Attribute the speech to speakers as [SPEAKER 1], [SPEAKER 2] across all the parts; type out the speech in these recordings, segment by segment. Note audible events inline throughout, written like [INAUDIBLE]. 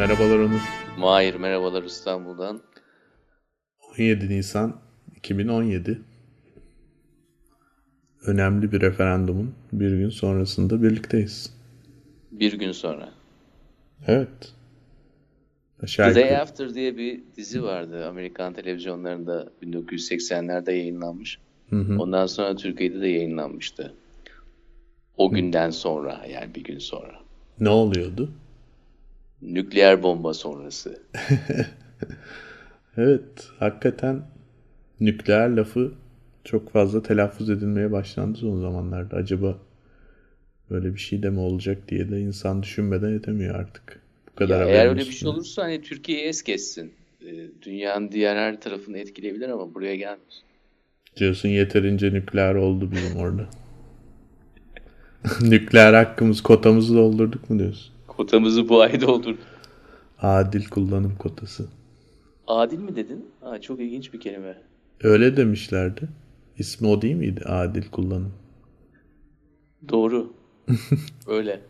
[SPEAKER 1] Merhabalar Onur.
[SPEAKER 2] Mahir merhabalar İstanbul'dan.
[SPEAKER 1] 17 Nisan 2017. Önemli bir referandumun bir gün sonrasında birlikteyiz.
[SPEAKER 2] Bir gün sonra.
[SPEAKER 1] Evet.
[SPEAKER 2] Aşağı The Day After diye bir dizi vardı Amerikan televizyonlarında 1980'lerde yayınlanmış. Hı hı. Ondan sonra Türkiye'de de yayınlanmıştı. O günden sonra yani bir gün sonra.
[SPEAKER 1] Ne oluyordu?
[SPEAKER 2] Nükleer bomba sonrası. [LAUGHS]
[SPEAKER 1] evet, hakikaten nükleer lafı çok fazla telaffuz edilmeye başlandı son zamanlarda. Acaba böyle bir şey de mi olacak diye de insan düşünmeden edemiyor artık.
[SPEAKER 2] Bu kadar ya eğer öyle bir şey olursa hani Türkiye'yi es kessin. Ee, dünyanın diğer her tarafını etkileyebilir ama buraya gelmez.
[SPEAKER 1] Diyorsun yeterince nükleer oldu bizim orada. [LAUGHS] nükleer hakkımız, kotamızı doldurduk mu diyorsun?
[SPEAKER 2] Kotamızı bu ay doldurduk.
[SPEAKER 1] Adil kullanım kotası.
[SPEAKER 2] Adil mi dedin? Aa, çok ilginç bir kelime.
[SPEAKER 1] Öyle demişlerdi. İsmi o değil miydi? Adil kullanım.
[SPEAKER 2] Doğru. [LAUGHS] Öyle.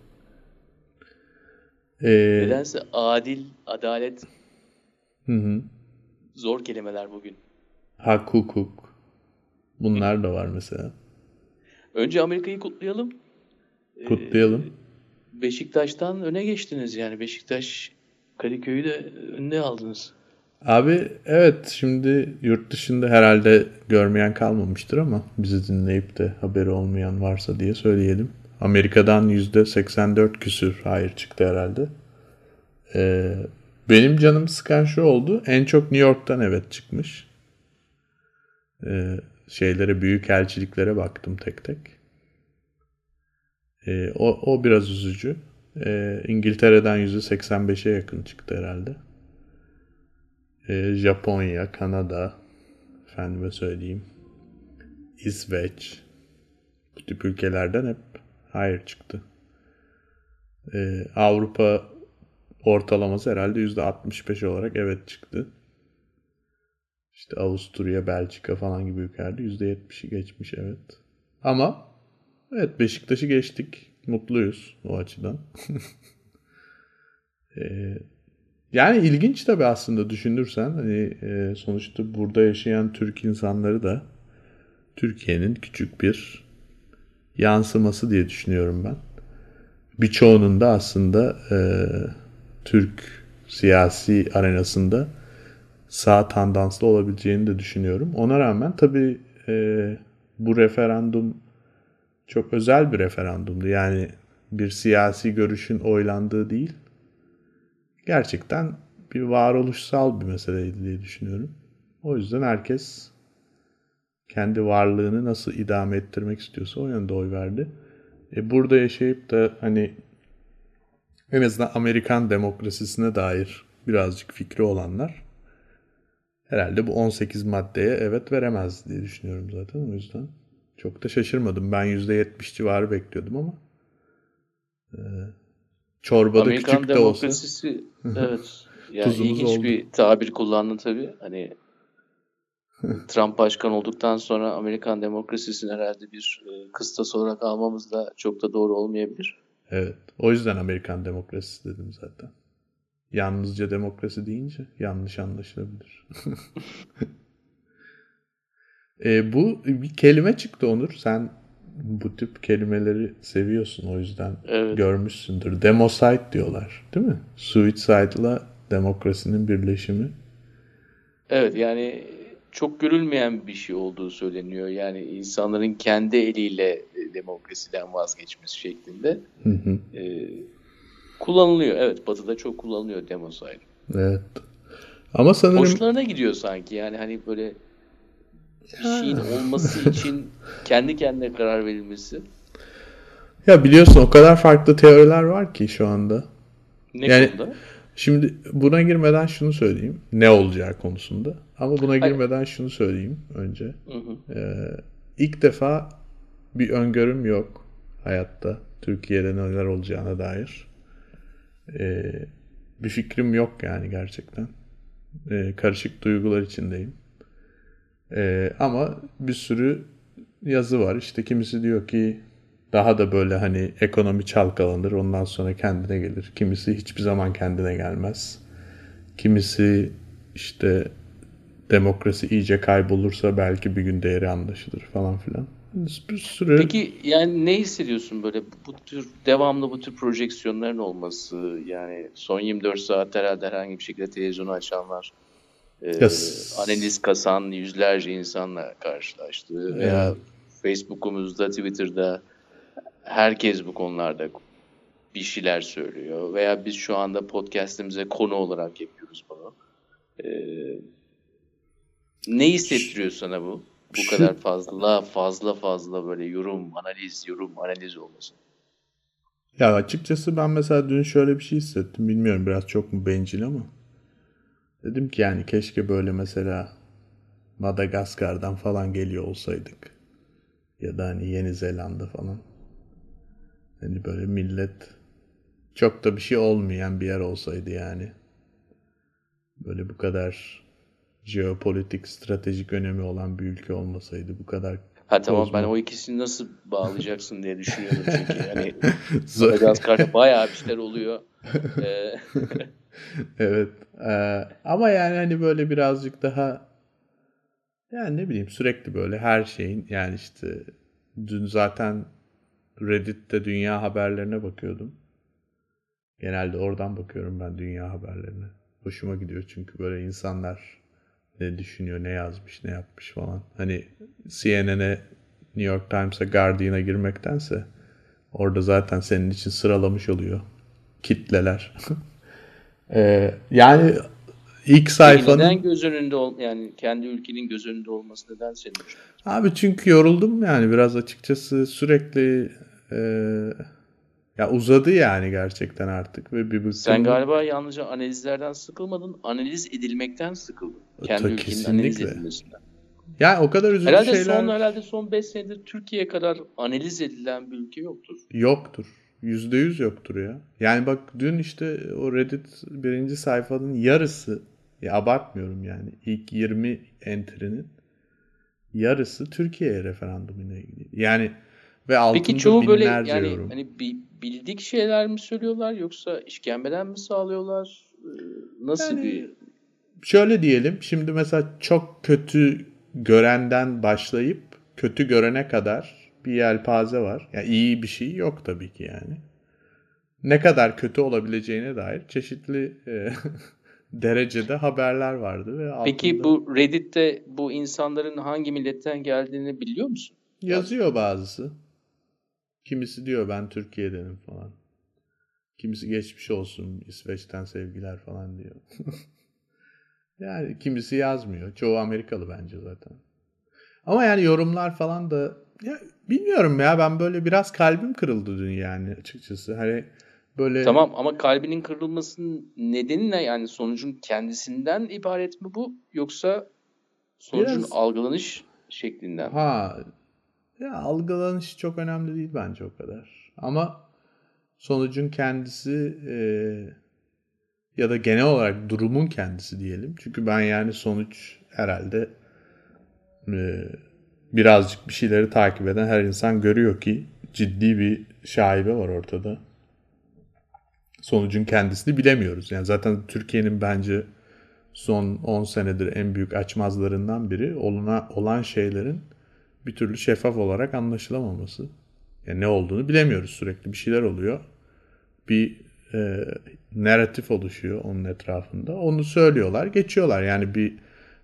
[SPEAKER 2] Ee, Nedense adil, adalet hı hı. zor kelimeler bugün.
[SPEAKER 1] Hak, hukuk. Bunlar da var mesela.
[SPEAKER 2] Önce Amerika'yı kutlayalım.
[SPEAKER 1] Kutlayalım.
[SPEAKER 2] Beşiktaş'tan öne geçtiniz yani. Beşiktaş Kadıköy'ü de önüne aldınız.
[SPEAKER 1] Abi evet şimdi yurt dışında herhalde görmeyen kalmamıştır ama bizi dinleyip de haberi olmayan varsa diye söyleyelim. Amerika'dan %84 küsür hayır çıktı herhalde. Ee, benim canım sıkan şu oldu. En çok New York'tan evet çıkmış. Ee, şeylere, büyük elçiliklere baktım tek tek. Ee, o, o biraz üzücü. Ee, İngiltere'den %85'e yakın çıktı herhalde. Ee, Japonya, Kanada, efendime söyleyeyim, İsveç, bu tip ülkelerden hep hayır çıktı. Ee, Avrupa ortalaması herhalde %65 olarak evet çıktı. İşte Avusturya, Belçika falan gibi ülkelerde %70'i geçmiş evet. Ama evet Beşiktaş'ı geçtik. Mutluyuz o açıdan. [LAUGHS] ee, yani ilginç tabii aslında düşünürsen hani e, sonuçta burada yaşayan Türk insanları da Türkiye'nin küçük bir yansıması diye düşünüyorum ben. Birçoğunun da aslında e, Türk siyasi arenasında sağ tandanslı olabileceğini de düşünüyorum. Ona rağmen tabii e, bu referandum çok özel bir referandumdu. Yani bir siyasi görüşün oylandığı değil, gerçekten bir varoluşsal bir meseleydi diye düşünüyorum. O yüzden herkes kendi varlığını nasıl idame ettirmek istiyorsa o yönde oy verdi. E burada yaşayıp da hani en azından Amerikan demokrasisine dair birazcık fikri olanlar herhalde bu 18 maddeye evet veremez diye düşünüyorum zaten. O yüzden çok da şaşırmadım. Ben %70 civarı bekliyordum ama e, çorbada Amerikan küçük de olsa.
[SPEAKER 2] demokrasisi [LAUGHS] evet. Yani ilginç oldu. bir tabir kullandın tabii. Hani [LAUGHS] Trump başkan olduktan sonra Amerikan demokrasisini herhalde bir e, kıstas olarak almamız da çok da doğru olmayabilir.
[SPEAKER 1] Evet. O yüzden Amerikan demokrasisi dedim zaten. Yalnızca demokrasi deyince yanlış anlaşılabilir. [LAUGHS] e, bu bir kelime çıktı Onur. Sen bu tip kelimeleri seviyorsun o yüzden evet. görmüşsündür. Democide diyorlar değil mi? Suicide'la demokrasinin birleşimi.
[SPEAKER 2] Evet yani çok görülmeyen bir şey olduğu söyleniyor. Yani insanların kendi eliyle demokrasiden vazgeçmesi şeklinde hı hı. E, kullanılıyor. Evet Batı'da çok kullanılıyor democide.
[SPEAKER 1] Evet. Ama sanırım...
[SPEAKER 2] Hoşlarına gidiyor sanki yani hani böyle bir şeyin olması için kendi kendine karar verilmesi.
[SPEAKER 1] Ya biliyorsun o kadar farklı teoriler var ki şu anda.
[SPEAKER 2] Ne yani, konuda?
[SPEAKER 1] Şimdi buna girmeden şunu söyleyeyim. Ne olacağı konusunda. Ama buna girmeden Hayır. şunu söyleyeyim önce. Hı hı. Ee, ilk defa bir öngörüm yok hayatta. Türkiye'de neler olacağına dair. Ee, bir fikrim yok yani gerçekten. Ee, karışık duygular içindeyim. Ee, ama bir sürü yazı var. İşte kimisi diyor ki Daha da böyle hani ekonomi çalkalanır ondan sonra kendine gelir. Kimisi hiçbir zaman kendine gelmez. Kimisi işte demokrasi iyice kaybolursa belki bir gün değeri anlaşılır falan filan.
[SPEAKER 2] Bir sürü... Peki yani ne hissediyorsun böyle bu tür devamlı bu tür projeksiyonların olması yani son 24 saat herhalde herhangi bir şekilde televizyonu açanlar e, yes. analiz kasan yüzlerce insanla karşılaştı veya evet. Facebook'umuzda Twitter'da herkes bu konularda bir şeyler söylüyor veya biz şu anda podcast'imize konu olarak yapıyoruz bunu. Ee, ne hissettiriyor sana bu? Bu kadar fazla fazla fazla böyle yorum, analiz, yorum, analiz olması.
[SPEAKER 1] Ya açıkçası ben mesela dün şöyle bir şey hissettim. Bilmiyorum biraz çok mu bencil ama. Dedim ki yani keşke böyle mesela Madagaskar'dan falan geliyor olsaydık. Ya da hani Yeni Zelanda falan. Hani böyle millet çok da bir şey olmayan bir yer olsaydı yani. Böyle bu kadar jeopolitik, stratejik önemi olan bir ülke olmasaydı bu kadar
[SPEAKER 2] Ha tamam bozma. ben o ikisini nasıl bağlayacaksın diye düşünüyordum çünkü yani [LAUGHS] Madagaskar'da bayağı bir şeyler oluyor. [LAUGHS] [LAUGHS] [LAUGHS] Ee,
[SPEAKER 1] evet. E, ama yani hani böyle birazcık daha yani ne bileyim sürekli böyle her şeyin yani işte dün zaten Reddit'te dünya haberlerine bakıyordum. Genelde oradan bakıyorum ben dünya haberlerine. Hoşuma gidiyor çünkü böyle insanlar ne düşünüyor, ne yazmış, ne yapmış falan. Hani CNN'e, New York Times'a, Guardian'a girmektense orada zaten senin için sıralamış oluyor kitleler. [LAUGHS] ee, yani ilk sayfanın...
[SPEAKER 2] Neden göz önünde ol, yani kendi ülkenin göz önünde olması neden senin?
[SPEAKER 1] Abi çünkü yoruldum yani biraz açıkçası sürekli e, ya uzadı yani gerçekten artık ve bir bıktım.
[SPEAKER 2] Sen galiba yalnızca analizlerden sıkılmadın, analiz edilmekten sıkıldın. Kendi Ta, ülkenin analiz edilmesinden.
[SPEAKER 1] Ya o kadar üzücü
[SPEAKER 2] herhalde
[SPEAKER 1] şeyler...
[SPEAKER 2] Son, herhalde son 5 senedir Türkiye kadar analiz edilen bir ülke yoktur.
[SPEAKER 1] Yoktur. Yüzde yüz yoktur ya. Yani bak dün işte o Reddit birinci sayfanın yarısı ya abartmıyorum yani ilk 20 entry'nin yarısı Türkiye referandumuyla ilgili. Yani ve altında Peki çoğu böyle yani yorum.
[SPEAKER 2] hani bildik şeyler mi söylüyorlar yoksa işkembeden mi sağlıyorlar? Ee, nasıl yani, bir
[SPEAKER 1] şöyle diyelim. Şimdi mesela çok kötü görenden başlayıp kötü görene kadar bir yelpaze var. Yani iyi bir şey yok tabii ki yani. Ne kadar kötü olabileceğine dair çeşitli e, [LAUGHS] derecede haberler vardı ve
[SPEAKER 2] altında... Peki bu Reddit'te bu insanların hangi milletten geldiğini biliyor musun?
[SPEAKER 1] Yazıyor bazısı. Kimisi diyor ben Türkiye'denim falan. Kimisi geçmiş olsun İsveç'ten sevgiler falan diyor. [LAUGHS] yani kimisi yazmıyor. Çoğu Amerikalı bence zaten. Ama yani yorumlar falan da ya bilmiyorum ya ben böyle biraz kalbim kırıldı dün yani açıkçası. Hani böyle
[SPEAKER 2] Tamam ama kalbinin kırılmasının nedeni ne? Yani sonucun kendisinden ibaret mi bu yoksa sonucun biraz... algılanış şeklinden?
[SPEAKER 1] Ha ya algılanış çok önemli değil bence o kadar. Ama sonucun kendisi e, ya da genel olarak durumun kendisi diyelim. Çünkü ben yani sonuç herhalde e, birazcık bir şeyleri takip eden her insan görüyor ki ciddi bir şaibe var ortada. Sonucun kendisini bilemiyoruz. Yani zaten Türkiye'nin bence son 10 senedir en büyük açmazlarından biri oluna, olan şeylerin bir türlü şeffaf olarak anlaşılamaması. Yani ne olduğunu bilemiyoruz sürekli bir şeyler oluyor. Bir e, narratif oluşuyor onun etrafında. Onu söylüyorlar, geçiyorlar. Yani bir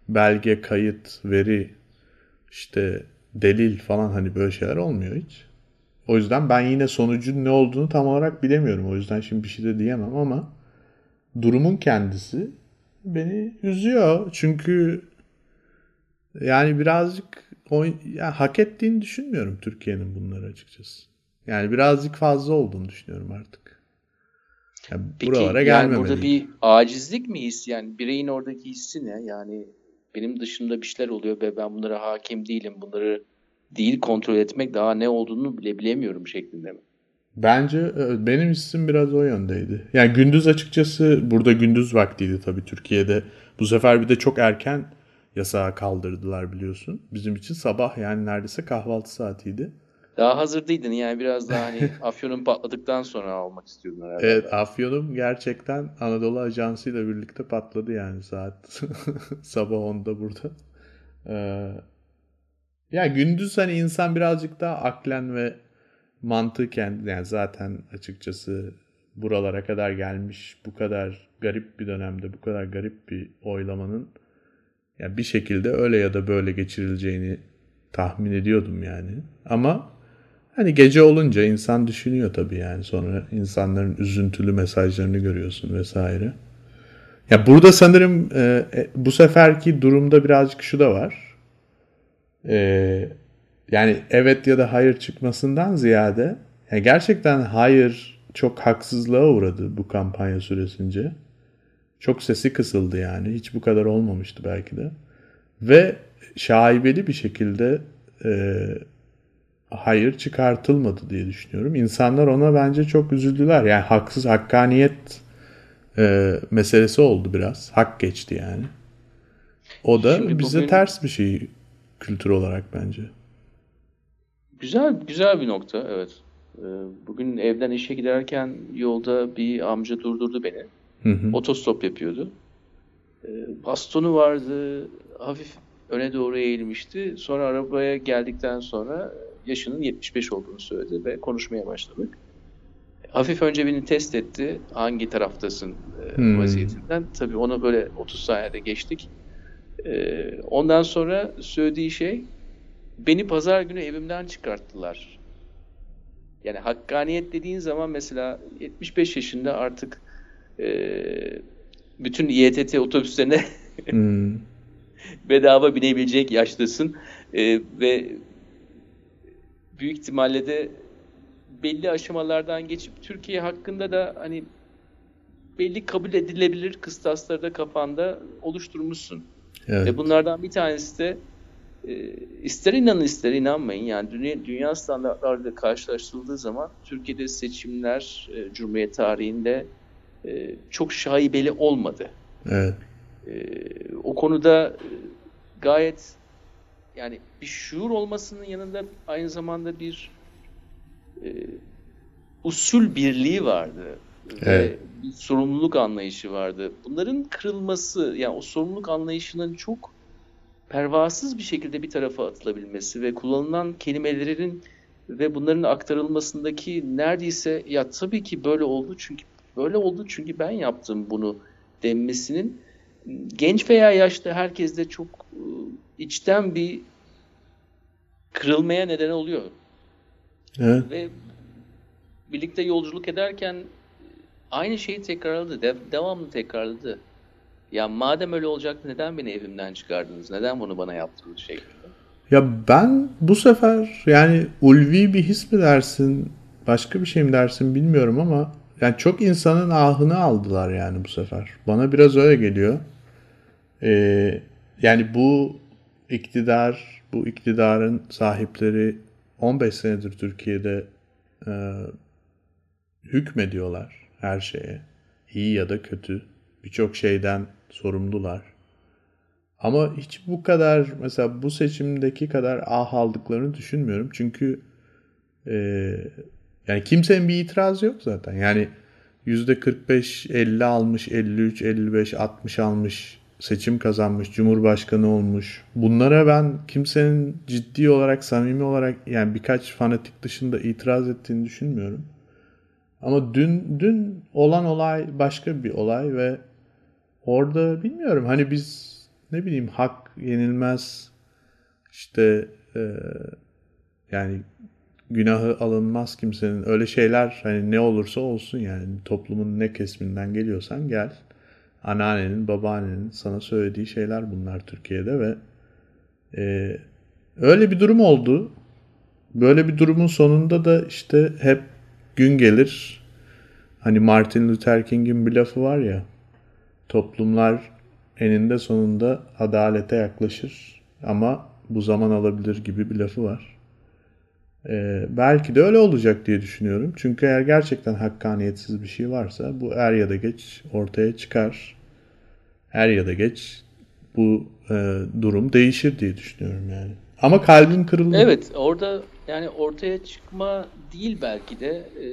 [SPEAKER 1] belge, kayıt, veri, işte delil falan hani böyle şeyler olmuyor hiç. O yüzden ben yine sonucun ne olduğunu tam olarak bilemiyorum. O yüzden şimdi bir şey de diyemem ama durumun kendisi beni üzüyor. Çünkü yani birazcık o, ya, hak ettiğini düşünmüyorum Türkiye'nin bunları açıkçası. Yani birazcık fazla olduğunu düşünüyorum artık.
[SPEAKER 2] Yani Peki buralara yani burada bir acizlik mi his? Yani bireyin oradaki hissi ne? Yani benim dışımda bir şeyler oluyor ve ben bunlara hakim değilim. Bunları değil kontrol etmek daha ne olduğunu bile bilemiyorum şeklinde mi?
[SPEAKER 1] Bence benim hissim biraz o yöndeydi. Yani gündüz açıkçası burada gündüz vaktiydi tabii Türkiye'de. Bu sefer bir de çok erken yasağı kaldırdılar biliyorsun. Bizim için sabah yani neredeyse kahvaltı saatiydi.
[SPEAKER 2] Daha hazır değildin yani biraz daha hani [LAUGHS] Afyon'un patladıktan sonra almak istiyordun herhalde.
[SPEAKER 1] Evet Afyon'um gerçekten Anadolu Ajansı ile birlikte patladı yani saat [LAUGHS] sabah 10'da burada. Ee, ya gündüz hani insan birazcık daha aklen ve mantıken yani zaten açıkçası buralara kadar gelmiş bu kadar garip bir dönemde bu kadar garip bir oylamanın yani bir şekilde öyle ya da böyle geçirileceğini tahmin ediyordum yani. Ama hani gece olunca insan düşünüyor tabii yani sonra insanların üzüntülü mesajlarını görüyorsun vesaire. Ya burada sanırım e, e, bu seferki durumda birazcık şu da var. E, yani evet ya da hayır çıkmasından ziyade yani gerçekten hayır çok haksızlığa uğradı bu kampanya süresince. Çok sesi kısıldı yani. Hiç bu kadar olmamıştı belki de. Ve şaibeli bir şekilde e, hayır çıkartılmadı diye düşünüyorum. İnsanlar ona bence çok üzüldüler. Yani haksız hakkaniyet e, meselesi oldu biraz. Hak geçti yani. O da Şimdi bize bugün... ters bir şey kültür olarak bence.
[SPEAKER 2] Güzel güzel bir nokta evet. Ee, bugün evden işe giderken yolda bir amca durdurdu beni. Hı hı. Otostop yapıyordu. Ee, bastonu vardı. Hafif öne doğru eğilmişti. Sonra arabaya geldikten sonra yaşının 75 olduğunu söyledi ve konuşmaya başladık. Hafif önce beni test etti. Hangi taraftasın e, hmm. vaziyetinden. Tabii ona böyle 30 saniyede geçtik. E, ondan sonra söylediği şey beni pazar günü evimden çıkarttılar. Yani hakkaniyet dediğin zaman mesela 75 yaşında artık e, bütün İETT otobüslerine hmm. [LAUGHS] bedava binebilecek yaştasın e, ve büyük ihtimalle de belli aşamalardan geçip Türkiye hakkında da hani belli kabul edilebilir kıstasları da kafanda oluşturmuşsun. Evet. Ve bunlardan bir tanesi de e, ister inanın ister inanmayın yani dünya, dünya standartlarıyla karşılaştırıldığı zaman Türkiye'de seçimler e, Cumhuriyet tarihinde e, çok şaibeli olmadı. Evet. E, o konuda gayet yani bir şuur olmasının yanında aynı zamanda bir e, usul birliği vardı. Evet. Ve bir sorumluluk anlayışı vardı. Bunların kırılması, yani o sorumluluk anlayışının çok pervasız bir şekilde bir tarafa atılabilmesi ve kullanılan kelimelerin ve bunların aktarılmasındaki neredeyse ya tabii ki böyle oldu çünkü böyle oldu çünkü ben yaptım bunu denmesinin genç veya yaşlı herkeste çok e, içten bir kırılmaya neden oluyor. Evet. Ve birlikte yolculuk ederken aynı şeyi tekrarladı. De, devamlı tekrarladı. Ya madem öyle olacak neden beni evimden çıkardınız? Neden bunu bana yaptınız şeklinde.
[SPEAKER 1] Ya ben bu sefer yani ulvi bir his mi dersin, başka bir şey mi dersin bilmiyorum ama yani çok insanın ahını aldılar yani bu sefer. Bana biraz öyle geliyor. Ee, yani bu iktidar, bu iktidarın sahipleri 15 senedir Türkiye'de e, hükmediyorlar her şeye. İyi ya da kötü. Birçok şeyden sorumlular. Ama hiç bu kadar mesela bu seçimdeki kadar ah aldıklarını düşünmüyorum. Çünkü e, yani kimsenin bir itirazı yok zaten. Yani %45, 50 almış, 53, 55, 60 almış, seçim kazanmış, cumhurbaşkanı olmuş. Bunlara ben kimsenin ciddi olarak, samimi olarak yani birkaç fanatik dışında itiraz ettiğini düşünmüyorum. Ama dün dün olan olay başka bir olay ve orada bilmiyorum hani biz ne bileyim hak yenilmez işte e, yani günahı alınmaz kimsenin öyle şeyler hani ne olursa olsun yani toplumun ne kesiminden geliyorsan gel anneannenin babaannenin sana söylediği şeyler bunlar Türkiye'de ve e, öyle bir durum oldu böyle bir durumun sonunda da işte hep gün gelir hani Martin Luther King'in bir lafı var ya toplumlar eninde sonunda adalete yaklaşır ama bu zaman alabilir gibi bir lafı var. Ee, belki de öyle olacak diye düşünüyorum. Çünkü eğer gerçekten hakkaniyetsiz bir şey varsa bu er ya da geç ortaya çıkar. Er ya da geç bu e, durum değişir diye düşünüyorum yani. Ama kalbim kırıldı.
[SPEAKER 2] Evet orada yani ortaya çıkma değil belki de e,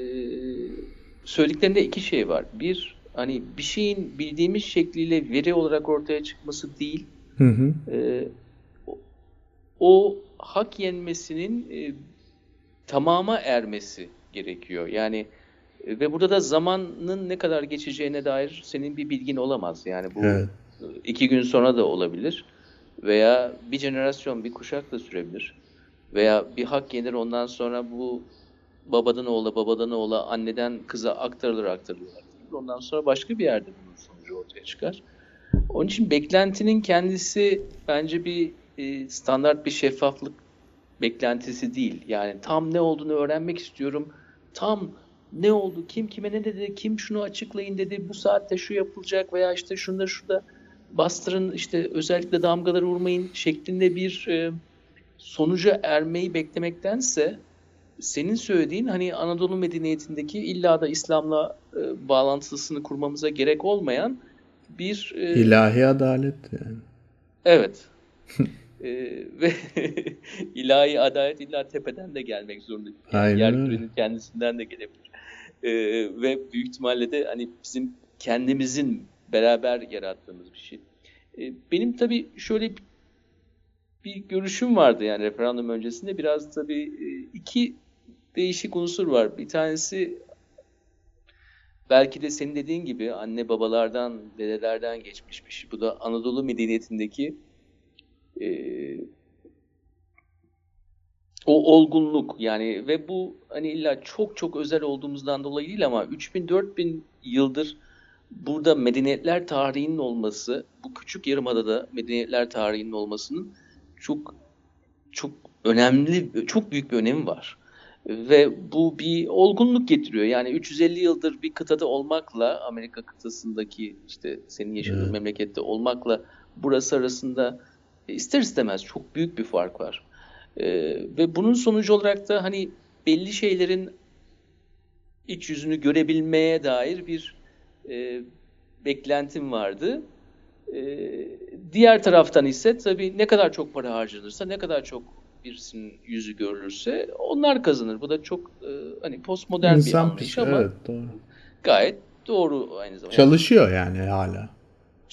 [SPEAKER 2] söylediklerinde iki şey var. Bir hani bir şeyin bildiğimiz şekliyle veri olarak ortaya çıkması değil. Hı hı. E, o, o hak yenmesinin e, tamama ermesi gerekiyor. Yani e, ve burada da zamanın ne kadar geçeceğine dair senin bir bilgin olamaz. Yani bu evet. iki gün sonra da olabilir veya bir jenerasyon, bir kuşak da sürebilir. Veya bir hak yenir ondan sonra bu babadan oğula, babadan oğula, anneden kıza aktarılır aktarılır. Ondan sonra başka bir yerde bunun sonucu ortaya çıkar. Onun için beklentinin kendisi bence bir e, standart bir şeffaflık beklentisi değil. Yani tam ne olduğunu öğrenmek istiyorum. Tam ne oldu, kim kime ne dedi, kim şunu açıklayın dedi, bu saatte şu yapılacak veya işte şunda şurada bastırın işte özellikle damgaları vurmayın şeklinde bir e, sonuca ermeyi beklemektense senin söylediğin hani Anadolu medeniyetindeki illa da İslam'la e, bağlantısını kurmamıza gerek olmayan bir
[SPEAKER 1] e, ilahi adalet yani.
[SPEAKER 2] Evet. [LAUGHS] e, [LAUGHS] ve ilahi adalet illa tepeden de gelmek zorunda. Yani yer kürenin kendisinden de gelebilir. E, ve büyük ihtimalle de hani bizim kendimizin beraber yarattığımız bir şey. E, benim tabii şöyle bir görüşüm vardı yani referandum öncesinde biraz tabii e, iki değişik unsur var. Bir tanesi belki de senin dediğin gibi anne babalardan, dedelerden geçmiş bir şey. Bu da Anadolu medeniyetindeki e, o olgunluk yani ve bu hani illa çok çok özel olduğumuzdan dolayı değil ama 3000-4000 yıldır burada medeniyetler tarihinin olması, bu küçük yarımadada medeniyetler tarihinin olmasının çok çok önemli, çok büyük bir önemi var. Ve bu bir olgunluk getiriyor. Yani 350 yıldır bir kıtada olmakla Amerika kıtasındaki işte senin yaşadığın evet. memlekette olmakla burası arasında ister istemez çok büyük bir fark var. Ee, ve bunun sonucu olarak da hani belli şeylerin iç yüzünü görebilmeye dair bir e, beklentim vardı. E, diğer taraftan ise tabii ne kadar çok para harcanırsa, ne kadar çok birisinin yüzü görülürse onlar kazanır. Bu da çok e, hani postmodern İnsan bir anlayış ama evet, doğru. gayet doğru aynı zamanda.
[SPEAKER 1] Çalışıyor yani hala.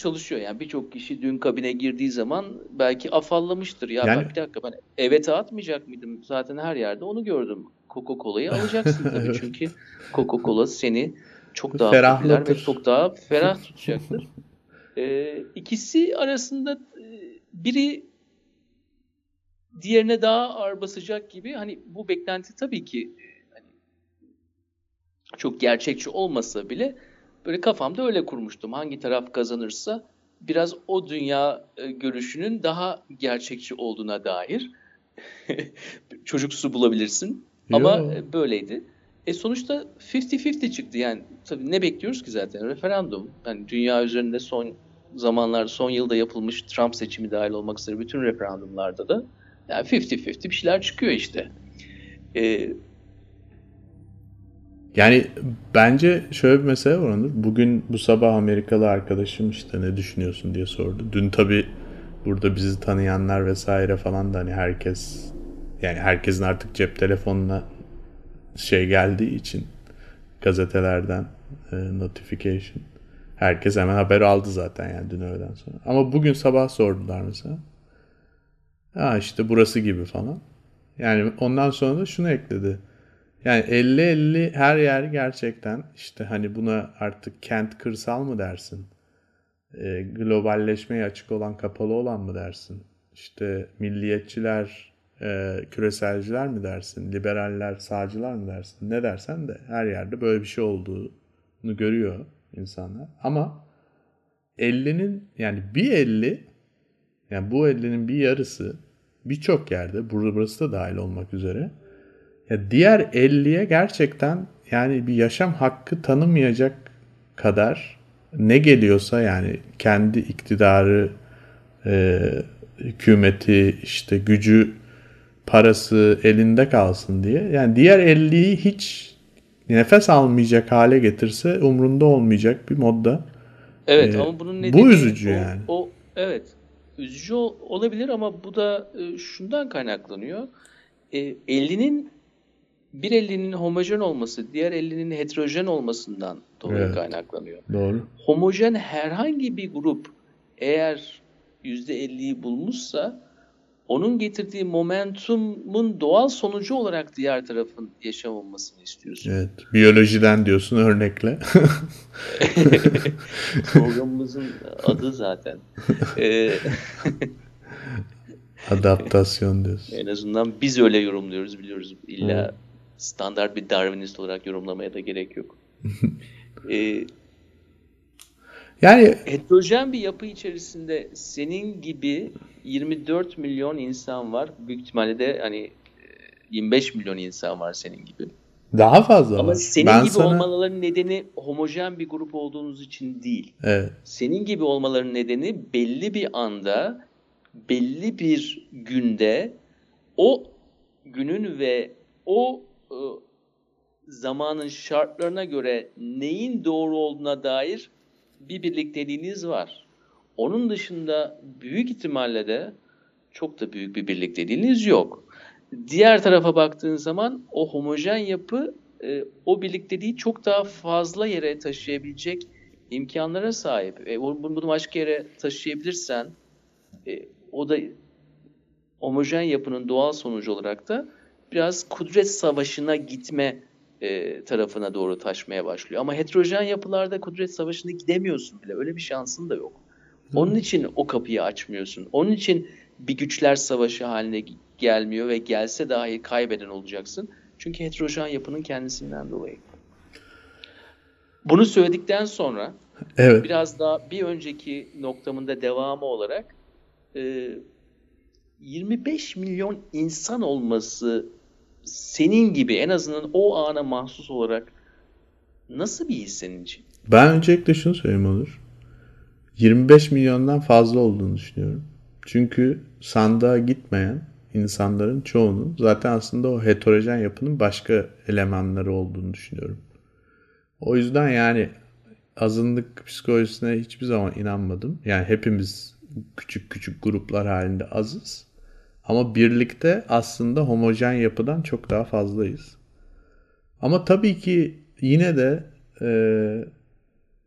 [SPEAKER 2] Çalışıyor yani birçok kişi dün kabine girdiği zaman belki afallamıştır. Ya yani... bir dakika ben evet atmayacak mıydım? Zaten her yerde onu gördüm. Coca-Cola'yı [LAUGHS] alacaksın tabii çünkü Coca-Cola seni çok daha popüler ve çok daha ferah [LAUGHS] tutacaktır. ee, ikisi arasında e, biri diğerine daha ağır basacak gibi hani bu beklenti tabii ki e, hani çok gerçekçi olmasa bile böyle kafamda öyle kurmuştum. Hangi taraf kazanırsa biraz o dünya e, görüşünün daha gerçekçi olduğuna dair [LAUGHS] çocuksu bulabilirsin. Yo. Ama böyleydi. E sonuçta 50-50 çıktı yani. Tabii ne bekliyoruz ki zaten? Referandum. Yani dünya üzerinde son zamanlarda, son yılda yapılmış Trump seçimi dahil olmak üzere bütün referandumlarda da yani 50-50 bir şeyler çıkıyor işte. E,
[SPEAKER 1] yani bence şöyle bir mesele var Onur. Bugün bu sabah Amerikalı arkadaşım işte ne düşünüyorsun diye sordu. Dün tabii burada bizi tanıyanlar vesaire falan da hani herkes yani herkesin artık cep telefonuna şey geldiği için gazetelerden e, notification herkes hemen haber aldı zaten yani dün öğleden sonra. Ama bugün sabah sordular mesela. Ha işte burası gibi falan. Yani ondan sonra da şunu ekledi. Yani 50-50 her yer gerçekten işte hani buna artık kent kırsal mı dersin? E, globalleşmeye açık olan kapalı olan mı dersin? İşte milliyetçiler e, küreselciler mi dersin, liberaller, sağcılar mı dersin, ne dersen de her yerde böyle bir şey olduğunu görüyor insanlar. Ama 50'nin yani bir 50 yani bu 50'nin bir yarısı birçok yerde burada burası da dahil olmak üzere ya diğer 50'ye gerçekten yani bir yaşam hakkı tanımayacak kadar ne geliyorsa yani kendi iktidarı, e, hükümeti, işte gücü parası elinde kalsın diye. Yani diğer 50'yi hiç nefes almayacak hale getirse umrunda olmayacak bir modda.
[SPEAKER 2] Evet ee, ama bunun nedeni
[SPEAKER 1] bu üzücü o, yani.
[SPEAKER 2] O evet üzücü olabilir ama bu da e, şundan kaynaklanıyor. e, 50'nin bir 50'nin homojen olması diğer 50'nin heterojen olmasından dolayı evet. kaynaklanıyor.
[SPEAKER 1] Doğru.
[SPEAKER 2] Homojen herhangi bir grup eğer %50'yi bulmuşsa onun getirdiği momentumun doğal sonucu olarak diğer tarafın yaşamamasını istiyorsun.
[SPEAKER 1] Evet. Biyolojiden diyorsun örnekle. [LAUGHS]
[SPEAKER 2] Programımızın adı zaten. [LAUGHS] Ee,
[SPEAKER 1] Adaptasyon diyorsun.
[SPEAKER 2] En azından biz öyle yorumluyoruz biliyoruz. İlla hmm. Standart bir Darwinist olarak yorumlamaya da gerek yok. [LAUGHS] ee,
[SPEAKER 1] yani
[SPEAKER 2] heterojen bir yapı içerisinde senin gibi 24 milyon insan var. Büyük ihtimalle de hani 25 e, milyon insan var senin gibi.
[SPEAKER 1] Daha fazla
[SPEAKER 2] Ama
[SPEAKER 1] var.
[SPEAKER 2] senin ben gibi sana... olmaların nedeni homojen bir grup olduğunuz için değil.
[SPEAKER 1] Evet.
[SPEAKER 2] Senin gibi olmaların nedeni belli bir anda, belli bir günde o günün ve o e, zamanın şartlarına göre neyin doğru olduğuna dair bir birlikteliğiniz var. Onun dışında büyük ihtimalle de çok da büyük bir birlikteliğiniz yok. Diğer tarafa baktığın zaman o homojen yapı e, o birlikteliği çok daha fazla yere taşıyabilecek imkanlara sahip. E, bunu başka yere taşıyabilirsen e, o da homojen yapının doğal sonucu olarak da biraz kudret savaşına gitme e, tarafına doğru taşmaya başlıyor. Ama heterojen yapılarda kudret savaşına gidemiyorsun bile. Öyle bir şansın da yok. Onun için o kapıyı açmıyorsun. Onun için bir güçler savaşı haline gelmiyor ve gelse dahi kaybeden olacaksın. Çünkü heterojen yapının kendisinden dolayı. Bunu söyledikten sonra
[SPEAKER 1] evet.
[SPEAKER 2] biraz daha bir önceki noktamında devamı olarak e, 25 milyon insan olması senin gibi en azından o ana mahsus olarak nasıl bir his senin için?
[SPEAKER 1] Ben öncelikle şunu söyleyeyim olur. 25 milyondan fazla olduğunu düşünüyorum. Çünkü sandığa gitmeyen insanların çoğunun zaten aslında o heterojen yapının başka elemanları olduğunu düşünüyorum. O yüzden yani azınlık psikolojisine hiçbir zaman inanmadım. Yani hepimiz küçük küçük gruplar halinde azız. Ama birlikte aslında homojen yapıdan çok daha fazlayız. Ama tabii ki yine de e,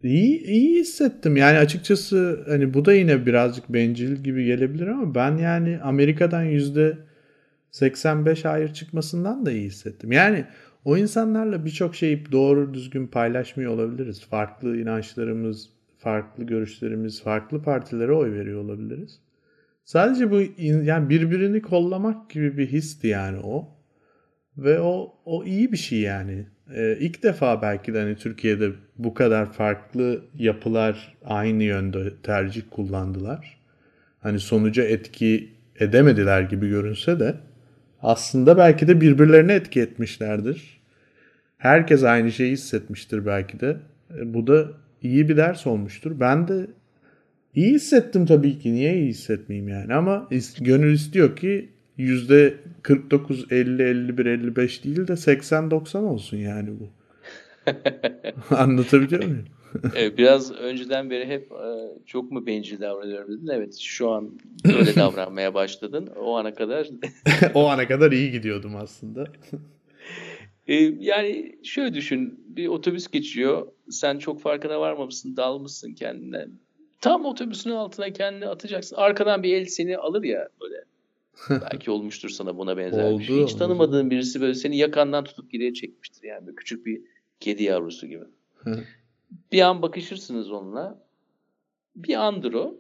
[SPEAKER 1] iyi, iyi hissettim. Yani açıkçası hani bu da yine birazcık bencil gibi gelebilir ama ben yani Amerika'dan yüzde 85 hayır çıkmasından da iyi hissettim. Yani o insanlarla birçok şeyi doğru düzgün paylaşmıyor olabiliriz. Farklı inançlarımız, farklı görüşlerimiz, farklı partilere oy veriyor olabiliriz. Sadece bu yani birbirini kollamak gibi bir histi yani o. Ve o o iyi bir şey yani. Ee, ilk defa belki de hani Türkiye'de bu kadar farklı yapılar aynı yönde tercih kullandılar. Hani sonuca etki edemediler gibi görünse de aslında belki de birbirlerine etki etmişlerdir. Herkes aynı şeyi hissetmiştir belki de. E, bu da iyi bir ders olmuştur. Ben de İyi hissettim tabii ki. Niye iyi hissetmeyeyim yani? Ama gönül istiyor ki yüzde 49, 50, 51, 55 değil de 80, 90 olsun yani bu. [LAUGHS] Anlatabiliyor muyum? [LAUGHS]
[SPEAKER 2] evet, biraz önceden beri hep e, çok mu bencil davranıyorum dedin. Evet şu an öyle [LAUGHS] davranmaya başladın. O ana kadar.
[SPEAKER 1] o ana kadar iyi gidiyordum aslında.
[SPEAKER 2] E, yani şöyle düşün. Bir otobüs geçiyor. Sen çok farkına varmamışsın. Dalmışsın kendinden Tam otobüsün altına kendini atacaksın. Arkadan bir el seni alır ya böyle. Belki olmuştur sana buna benzer Oldu, bir şey. Hiç tanımadığın birisi böyle seni yakandan tutup geriye çekmiştir. Yani böyle küçük bir kedi yavrusu gibi. bir an bakışırsınız onunla. Bir andır o.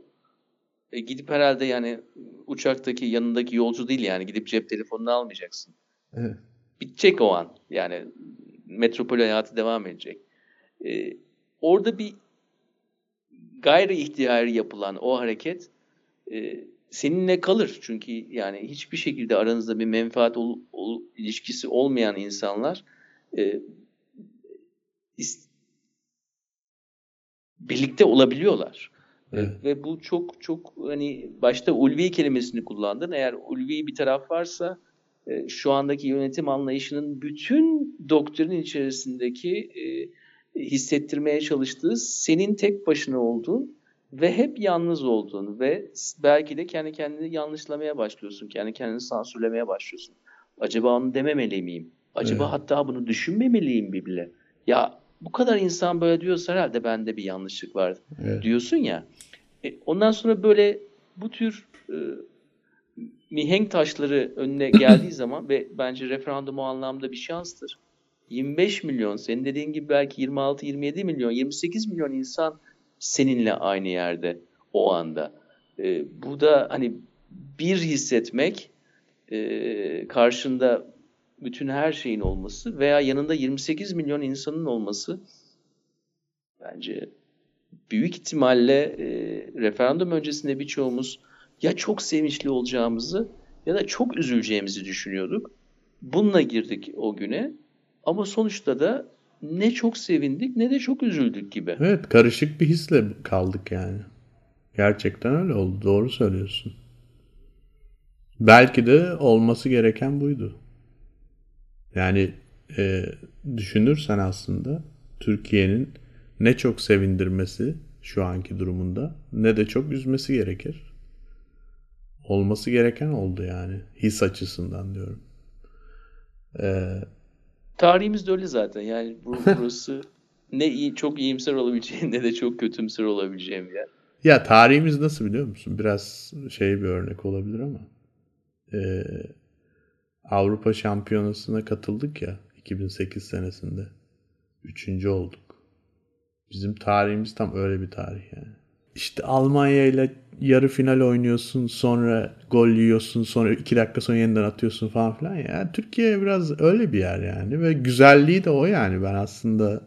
[SPEAKER 2] E, gidip herhalde yani uçaktaki yanındaki yolcu değil yani gidip cep telefonunu almayacaksın.
[SPEAKER 1] Evet.
[SPEAKER 2] Bitecek o an. Yani metropol hayatı devam edecek. E, orada bir gayri ihtiyari yapılan o hareket e, seninle kalır. Çünkü yani hiçbir şekilde aranızda bir menfaat ol, ol, ilişkisi olmayan insanlar e, is, birlikte olabiliyorlar. Evet. Ve bu çok çok hani başta ulvi kelimesini kullandın. Eğer ulvi bir taraf varsa e, şu andaki yönetim anlayışının bütün doktrinin içerisindeki e, hissettirmeye çalıştığı senin tek başına olduğun ve hep yalnız olduğun ve belki de kendi kendini yanlışlamaya başlıyorsun. Kendi kendini sansürlemeye başlıyorsun. Acaba onu dememeli miyim? Acaba evet. hatta bunu düşünmemeliyim bile. Ya bu kadar insan böyle diyorsa herhalde bende bir yanlışlık var evet. diyorsun ya. E, ondan sonra böyle bu tür e, mihenk taşları önüne geldiği zaman ve bence referandum o anlamda bir şanstır. 25 milyon, senin dediğin gibi belki 26-27 milyon, 28 milyon insan seninle aynı yerde o anda. E, bu da hani bir hissetmek e, karşında bütün her şeyin olması veya yanında 28 milyon insanın olması bence büyük ihtimalle e, referandum öncesinde birçoğumuz ya çok sevinçli olacağımızı ya da çok üzüleceğimizi düşünüyorduk. Bununla girdik o güne ama sonuçta da ne çok sevindik ne de çok üzüldük gibi.
[SPEAKER 1] Evet karışık bir hisle kaldık yani. Gerçekten öyle oldu. Doğru söylüyorsun. Belki de olması gereken buydu. Yani e, düşünürsen aslında Türkiye'nin ne çok sevindirmesi şu anki durumunda ne de çok üzmesi gerekir. Olması gereken oldu yani. His açısından diyorum.
[SPEAKER 2] Ee, Tarihimiz de öyle zaten. Yani burası [LAUGHS] ne iyi, çok iyimser olabileceğin ne de çok kötümser olabileceğim yer.
[SPEAKER 1] Ya tarihimiz nasıl biliyor musun? Biraz şey bir örnek olabilir ama. Ee, Avrupa Şampiyonası'na katıldık ya 2008 senesinde. Üçüncü olduk. Bizim tarihimiz tam öyle bir tarih yani. İşte Almanya ile yarı final oynuyorsun sonra gol yiyorsun sonra iki dakika sonra yeniden atıyorsun falan filan ya. Türkiye biraz öyle bir yer yani ve güzelliği de o yani ben aslında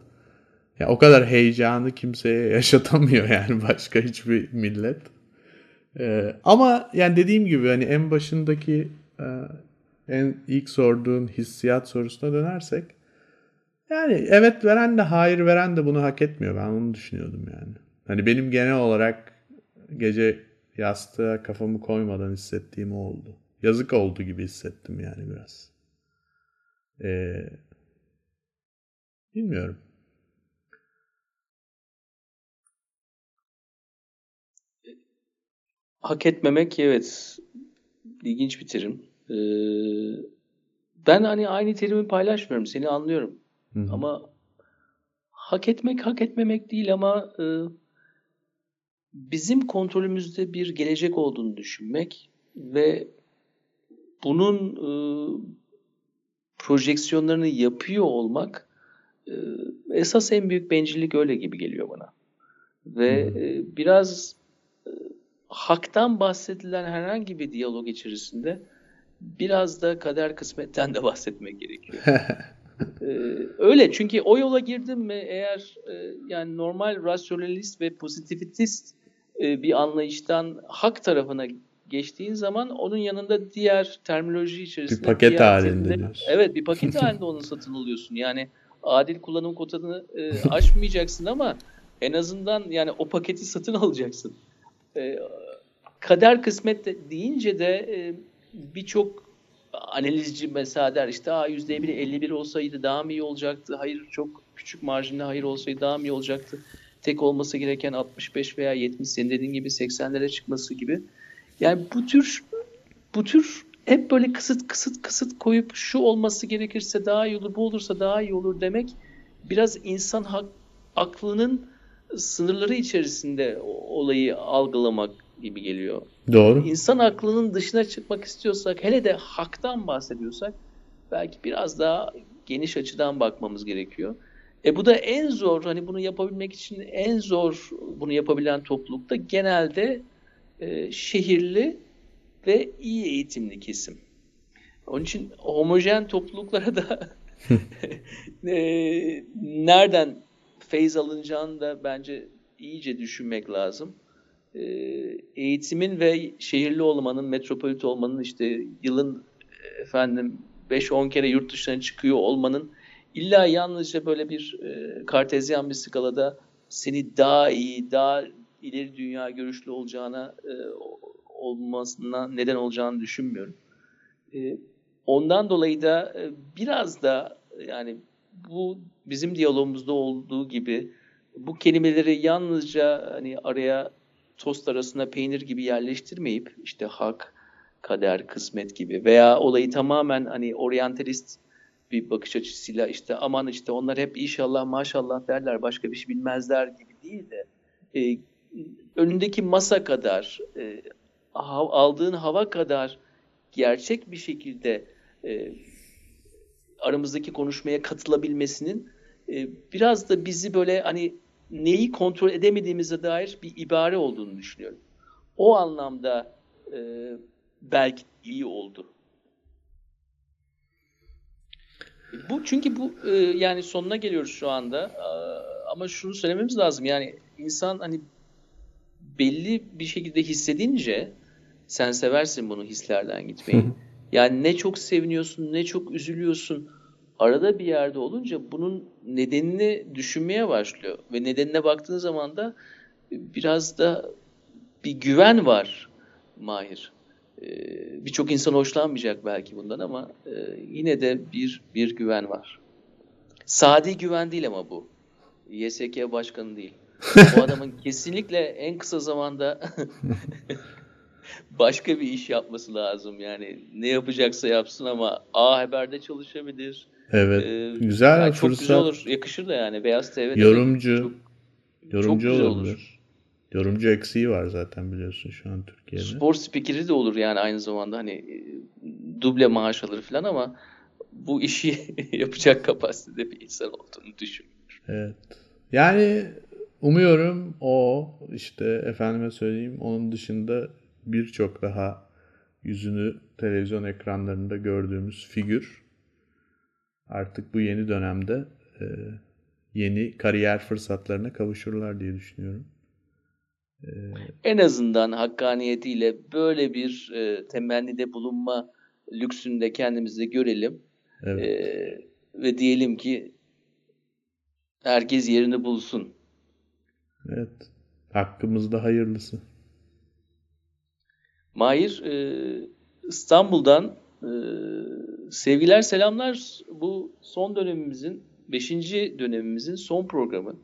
[SPEAKER 1] ya o kadar heyecanı kimseye [LAUGHS] yaşatamıyor yani başka hiçbir millet. Ee, ama yani dediğim gibi hani en başındaki e, en ilk sorduğun hissiyat sorusuna dönersek yani evet veren de hayır veren de bunu hak etmiyor. Ben onu düşünüyordum yani. Hani benim genel olarak gece yastığa kafamı koymadan hissettiğim oldu. Yazık oldu gibi hissettim yani biraz. Ee, bilmiyorum.
[SPEAKER 2] Hak etmemek evet ilginç bir terim. Ee, ben hani aynı terimi paylaşmıyorum. Seni anlıyorum. Hı-hı. Ama hak etmek hak etmemek değil ama e, bizim kontrolümüzde bir gelecek olduğunu düşünmek ve bunun e, projeksiyonlarını yapıyor olmak e, esas en büyük bencillik öyle gibi geliyor bana. Ve e, biraz e, haktan bahsedilen herhangi bir diyalog içerisinde biraz da kader kısmetten de bahsetmek gerekiyor. ee, [LAUGHS] öyle çünkü o yola girdim mi eğer e, yani normal rasyonalist ve pozitivist e, bir anlayıştan hak tarafına geçtiğin zaman onun yanında diğer terminoloji içerisinde
[SPEAKER 1] bir paket halinde diyorsun.
[SPEAKER 2] Evet bir paket [LAUGHS] halinde onu satın alıyorsun. Yani adil kullanım kotanı e, aşmayacaksın ama en azından yani o paketi satın alacaksın. E, kader kısmet deyince de e, birçok analizci mesela der işte yüzde bir 51 olsaydı daha mı iyi olacaktı? Hayır çok küçük marjinle hayır olsaydı daha mı iyi olacaktı? Tek olması gereken 65 veya 70 senin dediğin gibi 80'lere çıkması gibi. Yani bu tür bu tür hep böyle kısıt kısıt kısıt koyup şu olması gerekirse daha iyi olur, bu olursa daha iyi olur demek biraz insan hak, aklının sınırları içerisinde olayı algılamak gibi geliyor.
[SPEAKER 1] Doğru.
[SPEAKER 2] İnsan aklının dışına çıkmak istiyorsak, hele de haktan bahsediyorsak belki biraz daha geniş açıdan bakmamız gerekiyor. E bu da en zor, hani bunu yapabilmek için en zor bunu yapabilen toplulukta genelde e, şehirli ve iyi eğitimli kesim. Onun için homojen topluluklara da [LAUGHS] e, nereden feyz alınacağını da bence iyice düşünmek lazım. E, eğitimin ve şehirli olmanın, metropolit olmanın işte yılın efendim 5-10 kere yurt dışına çıkıyor olmanın illa yalnızca böyle bir e, kartezyen bir skalada seni daha iyi, daha ileri dünya görüşlü olacağına e, olmasına neden olacağını düşünmüyorum. E, ondan dolayı da e, biraz da yani bu bizim diyalogumuzda olduğu gibi bu kelimeleri yalnızca hani araya tost arasına peynir gibi yerleştirmeyip işte hak, kader, kısmet gibi veya olayı tamamen hani oryantalist bir bakış açısıyla işte aman işte onlar hep inşallah maşallah derler başka bir şey bilmezler gibi değil de e, önündeki masa kadar e, aldığın hava kadar gerçek bir şekilde e, aramızdaki konuşmaya katılabilmesinin e, biraz da bizi böyle hani neyi kontrol edemediğimize dair bir ibare olduğunu düşünüyorum. O anlamda e, belki iyi oldu. Bu çünkü bu e, yani sonuna geliyoruz şu anda. E, ama şunu söylememiz lazım. Yani insan hani belli bir şekilde hissedince sen seversin bunu hislerden gitmeyi. [LAUGHS] yani ne çok seviniyorsun, ne çok üzülüyorsun. Arada bir yerde olunca bunun nedenini düşünmeye başlıyor ve nedenine baktığın zaman da biraz da bir güven var Mahir. Ee, birçok insan hoşlanmayacak belki bundan ama e, yine de bir bir güven var. Sadi güven değil ama bu. YSK başkanı değil. Bu adamın [LAUGHS] kesinlikle en kısa zamanda [LAUGHS] başka bir iş yapması lazım. Yani ne yapacaksa yapsın ama A Haber'de çalışabilir.
[SPEAKER 1] Evet. Ee, güzel yani
[SPEAKER 2] Çok güzel olur. Yakışır da yani. Beyaz TV'de
[SPEAKER 1] yorumcu. Çok, yorumcu çok olabilir. Olur. Yorumcu eksiği var zaten biliyorsun şu an Türkiye'de.
[SPEAKER 2] Spor spikeri de olur yani aynı zamanda hani e, duble maaş alır falan ama bu işi [LAUGHS] yapacak kapasitede bir insan olduğunu düşünüyorum.
[SPEAKER 1] Evet. Yani umuyorum o işte efendime söyleyeyim onun dışında birçok daha yüzünü televizyon ekranlarında gördüğümüz figür artık bu yeni dönemde e, yeni kariyer fırsatlarına kavuşurlar diye düşünüyorum.
[SPEAKER 2] Ee, en azından hakkaniyetiyle böyle bir e, temennide bulunma lüksünde kendimizde görelim. Evet. E, ve diyelim ki herkes yerini bulsun.
[SPEAKER 1] Evet. Hakkımızda hayırlısı.
[SPEAKER 2] Mahir, e, İstanbul'dan e, sevgiler, selamlar. Bu son dönemimizin, beşinci dönemimizin son programı.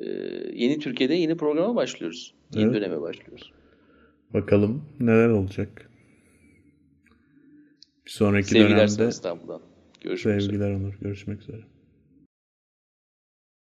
[SPEAKER 2] Ee, yeni Türkiye'de yeni programa başlıyoruz. Yeni evet. döneme başlıyoruz.
[SPEAKER 1] Bakalım neler olacak. Bir sonraki
[SPEAKER 2] Sevgiler
[SPEAKER 1] dönemde
[SPEAKER 2] İstanbul'dan. Görüşmek
[SPEAKER 1] sevgiler üzere. olur. Görüşmek üzere.